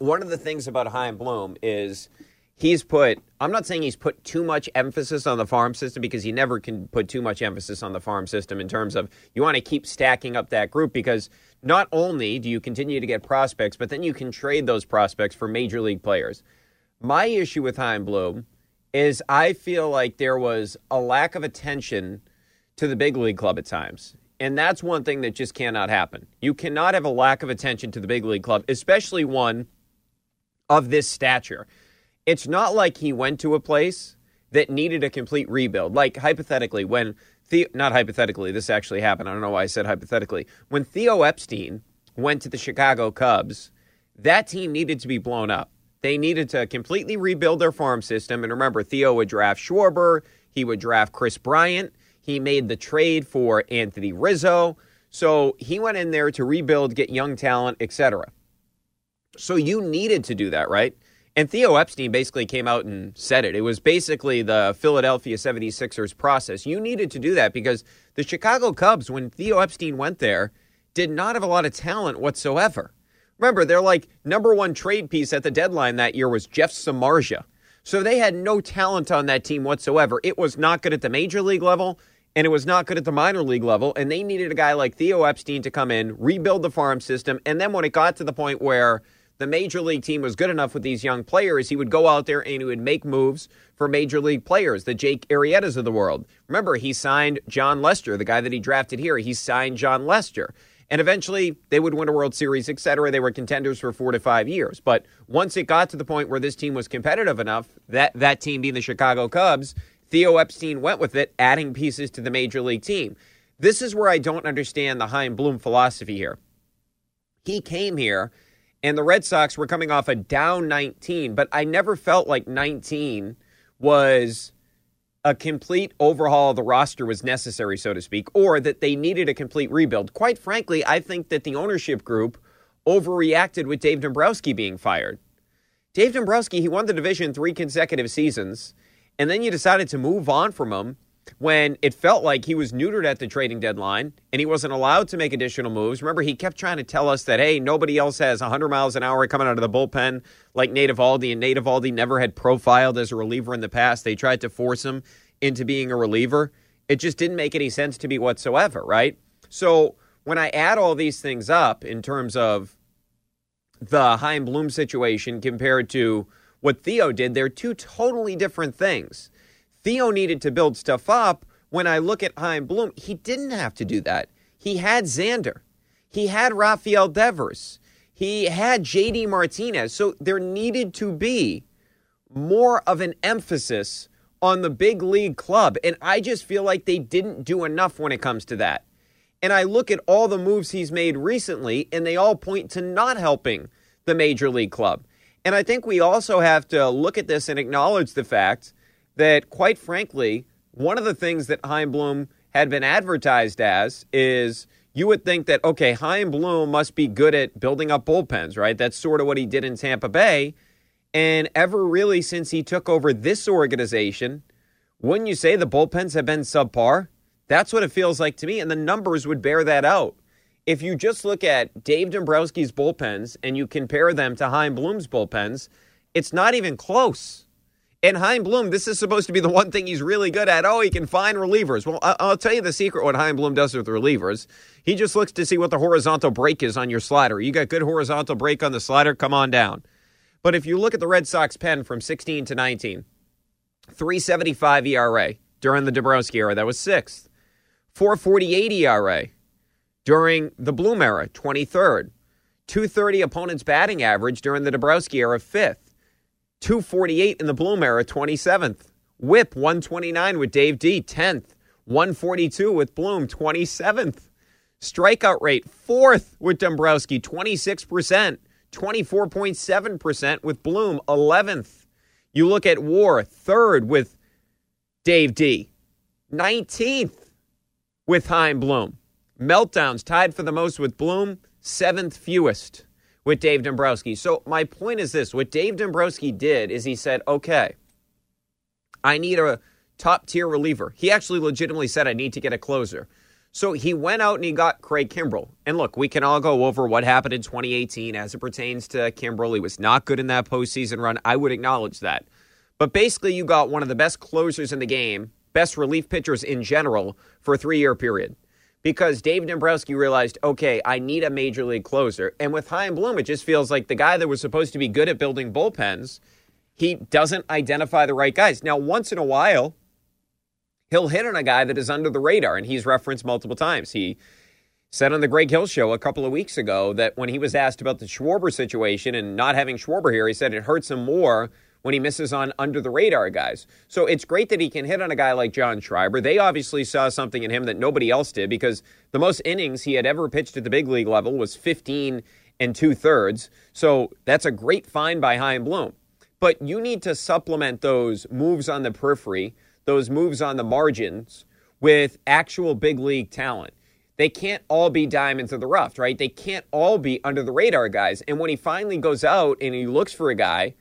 One of the things about Chaim Bloom is he's put, I'm not saying he's put too much emphasis on the farm system because he never can put too much emphasis on the farm system in terms of you want to keep stacking up that group because not only do you continue to get prospects, but then you can trade those prospects for major league players. My issue with Chaim Bloom is I feel like there was a lack of attention to the big league club at times. And that's one thing that just cannot happen. You cannot have a lack of attention to the big league club, especially one of this stature. It's not like he went to a place that needed a complete rebuild. Like hypothetically, when Theo, not hypothetically, this actually happened. I don't know why I said hypothetically. When Theo Epstein went to the Chicago Cubs, that team needed to be blown up. They needed to completely rebuild their farm system. And remember, Theo would draft Schwarber, he would draft Kris Bryant, he made the trade for Anthony Rizzo. So he went in there to rebuild, get young talent, etc. So you needed to do that, right? And Theo Epstein basically came out and said it. It was basically the Philadelphia 76ers process. You needed to do that because the Chicago Cubs, when Theo Epstein went there, did not have a lot of talent whatsoever. Remember, their like number one trade piece at the deadline that year was Jeff Samardzija. So they had no talent on that team whatsoever. It was not good at the major league level, and it was not good at the minor league level. And they needed a guy like Theo Epstein to come in, rebuild the farm system. And then when it got to the point where the major league team was good enough with these young players, he would go out there and he would make moves for major league players, the Jake Arrietas of the world. Remember, he signed Jon Lester, the guy that he drafted here. He signed Jon Lester. And eventually they would win a World Series, et cetera. They were contenders for four to five years. But once it got to the point where this team was competitive enough, that, that team being the Chicago Cubs, Theo Epstein went with it, adding pieces to the major league team. This is where I don't understand the Chaim Bloom philosophy here. He came here and the Red Sox were coming off a down 19, but I never felt like 19 was a complete overhaul of the roster was necessary, so to speak, or that they needed a complete rebuild. Quite frankly, I think that the ownership group overreacted with Dave Dombrowski being fired. Dave Dombrowski, he won the division three consecutive seasons, and then you decided to move on from him when it felt like he was neutered at the trading deadline and he wasn't allowed to make additional moves. Remember, he kept trying to tell us that, hey, nobody else has 100 miles an hour coming out of the bullpen like Nate Eovaldi, and Nate Eovaldi never had profiled as a reliever in the past. They tried to force him into being a reliever. It just didn't make any sense to me whatsoever, right? So when I add all these things up in terms of the Chaim Bloom situation compared to what Theo did, they're two totally different things. Theo needed to build stuff up. When I look at Chaim Bloom, he didn't have to do that. He had Xander. He had Rafael Devers. He had JD Martinez. So there needed to be more of an emphasis on the big league club. And I just feel like they didn't do enough when it comes to that. And I look at all the moves he's made recently, and they all point to not helping the major league club. And I think we also have to look at this and acknowledge the fact that, quite frankly, one of the things that Chaim Bloom had been advertised as is you would think that, okay, Chaim Bloom must be good at building up bullpens, right? That's sort of what he did in Tampa Bay. And ever really since he took over this organization, wouldn't you say the bullpens have been subpar? That's what it feels like to me. And the numbers would bear that out. If you just look at Dave Dombrowski's bullpens and you compare them to Chaim Bloom's bullpens, it's not even close. And Chaim Bloom, this is supposed to be the one thing he's really good at. Oh, he can find relievers. Well, I- I'll tell you the secret what Chaim Bloom does with relievers. He just looks to see what the horizontal break is on your slider. You got good horizontal break on the slider, come on down. But if you look at the Red Sox pen from 16 to 19, 375 ERA during the Dombrowski era, that was sixth. 448 ERA during the Bloom era, 23rd. 230 opponents batting average during the Dombrowski era, fifth. 248 in the Bloom era, 27th. Whip 129 with Dave D, 10th. 142 with Bloom, 27th. Strikeout rate, fourth with Dombrowski, 26%. 24.7% with Bloom, 11th. You look at War, third with Dave D, 19th with Chaim Bloom. Meltdowns tied for the most with Bloom, seventh fewest with Dave Dombrowski. So my point is this: what Dave Dombrowski did is he said, "Okay, I need a top tier reliever." He actually legitimately said, "I need to get a closer." So he went out and he got Craig Kimbrel. And look, we can all go over what happened in 2018 as it pertains to Kimbrel. He was not good in that postseason run. I would acknowledge that. But basically, you got one of the best closers in the game, best relief pitchers in general for a three year period because Dave Dombrowski realized, okay, I need a major league closer. And with Chaim Bloom, it just feels like the guy that was supposed to be good at building bullpens, he doesn't identify the right guys. Now, once in a while, he'll hit on a guy that is under the radar, and he's referenced multiple times. He said on the Greg Hill show a couple of weeks ago that when he was asked about the Schwarber situation and not having Schwarber here, he said it hurts him more when he misses on under the radar guys. So it's great that he can hit on a guy like John Schreiber. They obviously saw something in him that nobody else did because the most innings he had ever pitched at the big league level was 15 and two thirds. So that's a great find by Chaim Bloom. But you need to supplement those moves on the periphery, those moves on the margins with actual big league talent. They can't all be diamonds of the rough, right? They can't all be under the radar guys. And when he finally goes out and he looks for a guy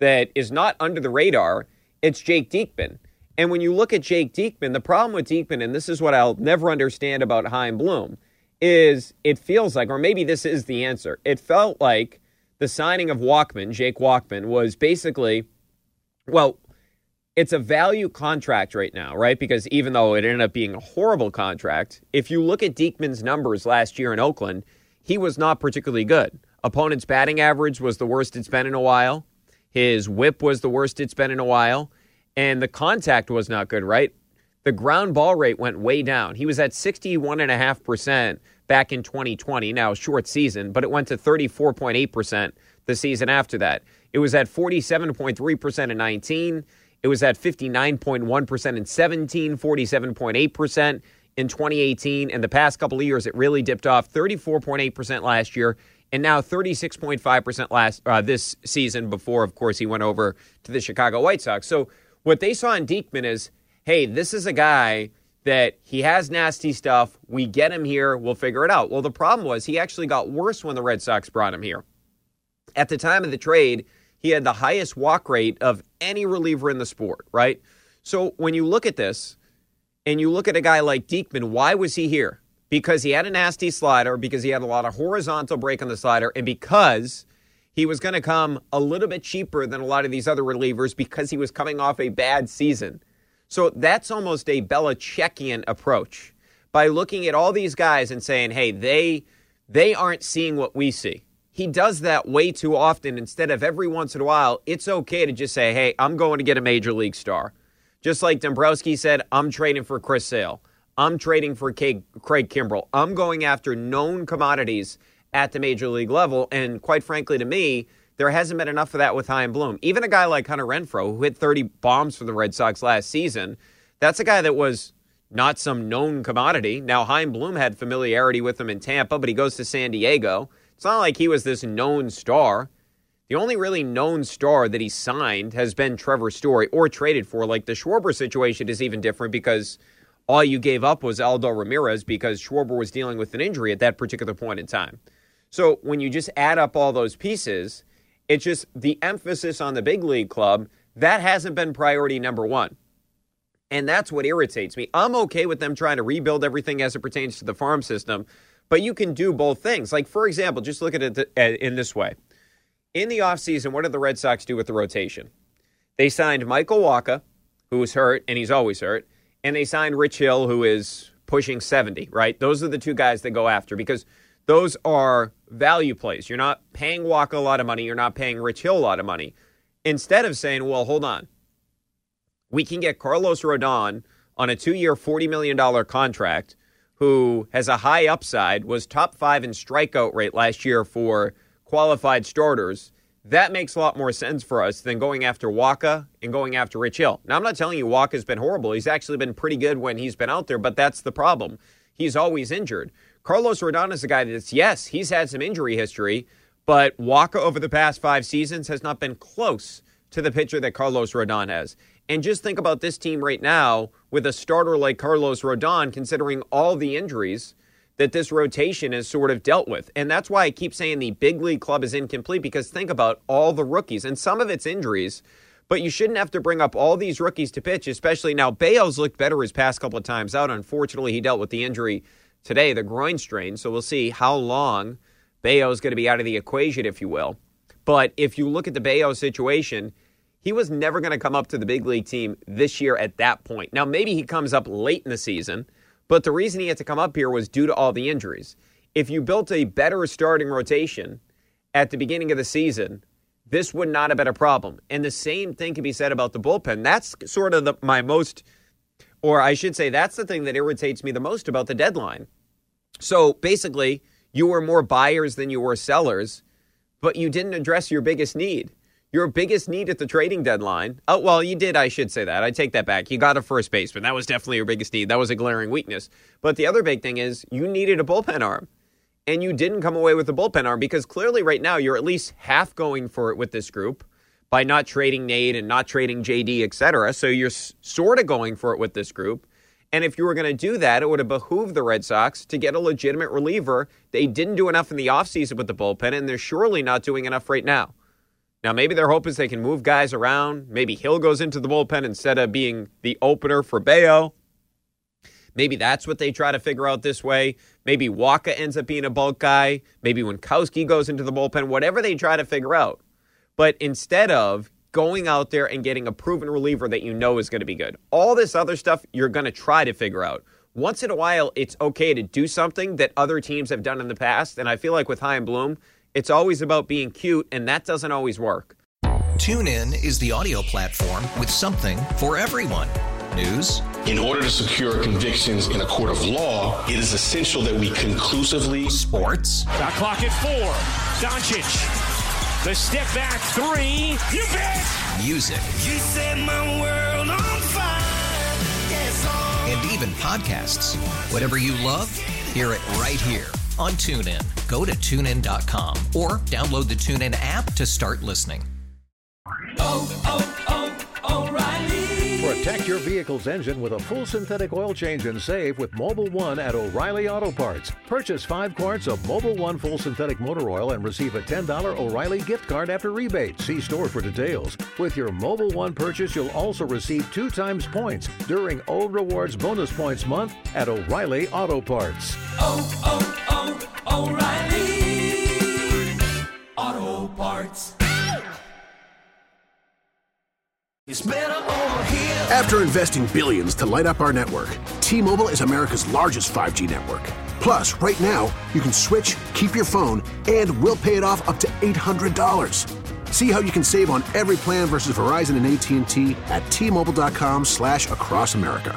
that is not under the radar, it's Jake Diekman. And when you look at Jake Diekman, the problem with Diekman, and this is what I'll never understand about Chaim Bloom, is it feels like, or maybe this is the answer, it felt like the signing of Walkman, Jake Walkman, was basically, well, it's a value contract right now, right? Because even though it ended up being a horrible contract, if you look at Diekman's numbers last year in Oakland, he was not particularly good. Opponent's batting average was the worst it's been in a while. His whip was the worst it's been in a while. And the contact was not good, right? The ground ball rate went way down. He was at 61.5% back in 2020, now short season, but it went to 34.8% the season after that. It was at 47.3% in 19. It was at 59.1% in 17, 47.8% in 2018. And the past couple of years, it really dipped off 34.8% last year and now 36.5% last uh, this season before, of course, he went over to the Chicago White Sox. So what they saw in Diekman is, hey, this is a guy that he has nasty stuff. We get him here. We'll figure it out. Well, the problem was he actually got worse when the Red Sox brought him here. At the time of the trade, he had the highest walk rate of any reliever in the sport, right? So when you look at this and you look at a guy like Diekman, why was he here? Because he had a nasty slider, because he had a lot of horizontal break on the slider, and because he was going to come a little bit cheaper than a lot of these other relievers because he was coming off a bad season. So that's almost a Belichickian approach by looking at all these guys and saying, "Hey, they they aren't seeing what we see." He does that way too often instead of every once in a while, it's okay to just say, "Hey, I'm going to get a major league star." Just like Dombrowski said, "I'm trading for Chris Sale. I'm trading for Craig Kimbrel. I'm going after known commodities at the major league level." And quite frankly to me, there hasn't been enough of that with Chaim Bloom. Even a guy like Hunter Renfroe, who hit 30 bombs for the Red Sox last season, that's a guy that was not some known commodity. Now, Chaim Bloom had familiarity with him in Tampa, but he goes to San Diego. It's not like he was this known star. The only really known star that he signed has been Trevor Story or traded for. Like the Schwarber situation is even different because all you gave up was Aldo Ramirez because Schwarber was dealing with an injury at that particular point in time. So when you just add up all those pieces, it's just the emphasis on the big league club that hasn't been priority number one. And that's what irritates me. I'm okay with them trying to rebuild everything as it pertains to the farm system, but you can do both things. Like, for example, just look at it uh, in this way. In the offseason, what did the Red Sox do with the rotation? They signed Michael Wacha, who was hurt, and he's always hurt, and they signed Rich Hill, who is pushing 70, right? Those are the two guys they go after because those are value plays. You're not paying Wacha a lot of money, you're not paying Rich Hill a lot of money. Instead of saying, well, hold on, we can get Carlos Rodon on a two year, $40 million contract who has a high upside, was top five in strikeout rate last year for qualified starters. That makes a lot more sense for us than going after Wacha and going after Rich Hill. Now, I'm not telling you Wacha's been horrible. He's actually been pretty good when he's been out there, but that's the problem. He's always injured. Carlos Rodon is a guy that's, yes, he's had some injury history, but Wacha over the past five seasons has not been close to the pitcher that Carlos Rodon has. And just think about this team right now with a starter like Carlos Rodon, considering all the injuries that this rotation has sort of dealt with. And that's why I keep saying the big league club is incomplete because think about all the rookies and some of it's injuries. But you shouldn't have to bring up all these rookies to pitch, especially now. Bello's looked better his past couple of times out. Unfortunately, he dealt with the injury today, the groin strain. So we'll see how long is going to be out of the equation, if you will. But if you look at the Bello situation, he was never going to come up to the big league team this year at that point. Now, maybe he comes up late in the season, but the reason he had to come up here was due to all the injuries. If you built a better starting rotation at the beginning of the season, this would not have been a problem. And the same thing can be said about the bullpen. That's sort of the, my most, or I should say, that's the thing that irritates me the most about the deadline. So basically, you were more buyers than you were sellers, but you didn't address your biggest need your biggest need at the trading deadline. Oh, well, you did. I should say that. I take that back. You got a first baseman. That was definitely your biggest need. That was a glaring weakness. But the other big thing is you needed a bullpen arm. And you didn't come away with a bullpen arm because clearly right now you're at least half going for it with this group by not trading Nate and not trading JD, et cetera. So you're s- sort of going for it with this group. And if you were going to do that, it would have behooved the Red Sox to get a legitimate reliever. They didn't do enough in the offseason with the bullpen, and they're surely not doing enough right now. Now, maybe their hope is they can move guys around. Maybe Hill goes into the bullpen instead of being the opener for Bello. Maybe that's what they try to figure out this way. Maybe Wacha ends up being a bulk guy. Maybe Winckowski goes into the bullpen, whatever they try to figure out. But instead of going out there and getting a proven reliever that you know is going to be good, all this other stuff you're going to try to figure out. Once in a while, it's okay to do something that other teams have done in the past. And I feel like with Chaim Bloom, it's always about being cute, and that doesn't always work. TuneIn is the audio platform with something for everyone. News, In order to secure convictions in a court of law, it is essential that we conclusively sports, Shot clock at four. Doncic. The step back three. You bet. music, You set my world on fire. Yes, and even podcasts. Whatever you love, hear it right here on TuneIn. Go to tunein.com or download the TuneIn app to start listening. Oh, oh, oh, O'Reilly. Protect your vehicle's engine with a full synthetic oil change and save with Mobil 1 at O'Reilly Auto Parts. Purchase five quarts of Mobil 1 full synthetic motor oil and receive a $10 O'Reilly gift card after rebate. See store for details. With your Mobil 1 purchase, you'll also receive two times points during O Rewards Bonus Points Month at O'Reilly Auto Parts. Oh, oh, It's better over here. After investing billions to light up our network, T-Mobile is America's largest 5G network. Plus, right now, you can switch, keep your phone, and we'll pay it off up to $800. See how you can save on every plan versus Verizon and AT&T at T-Mobile.com slash across America.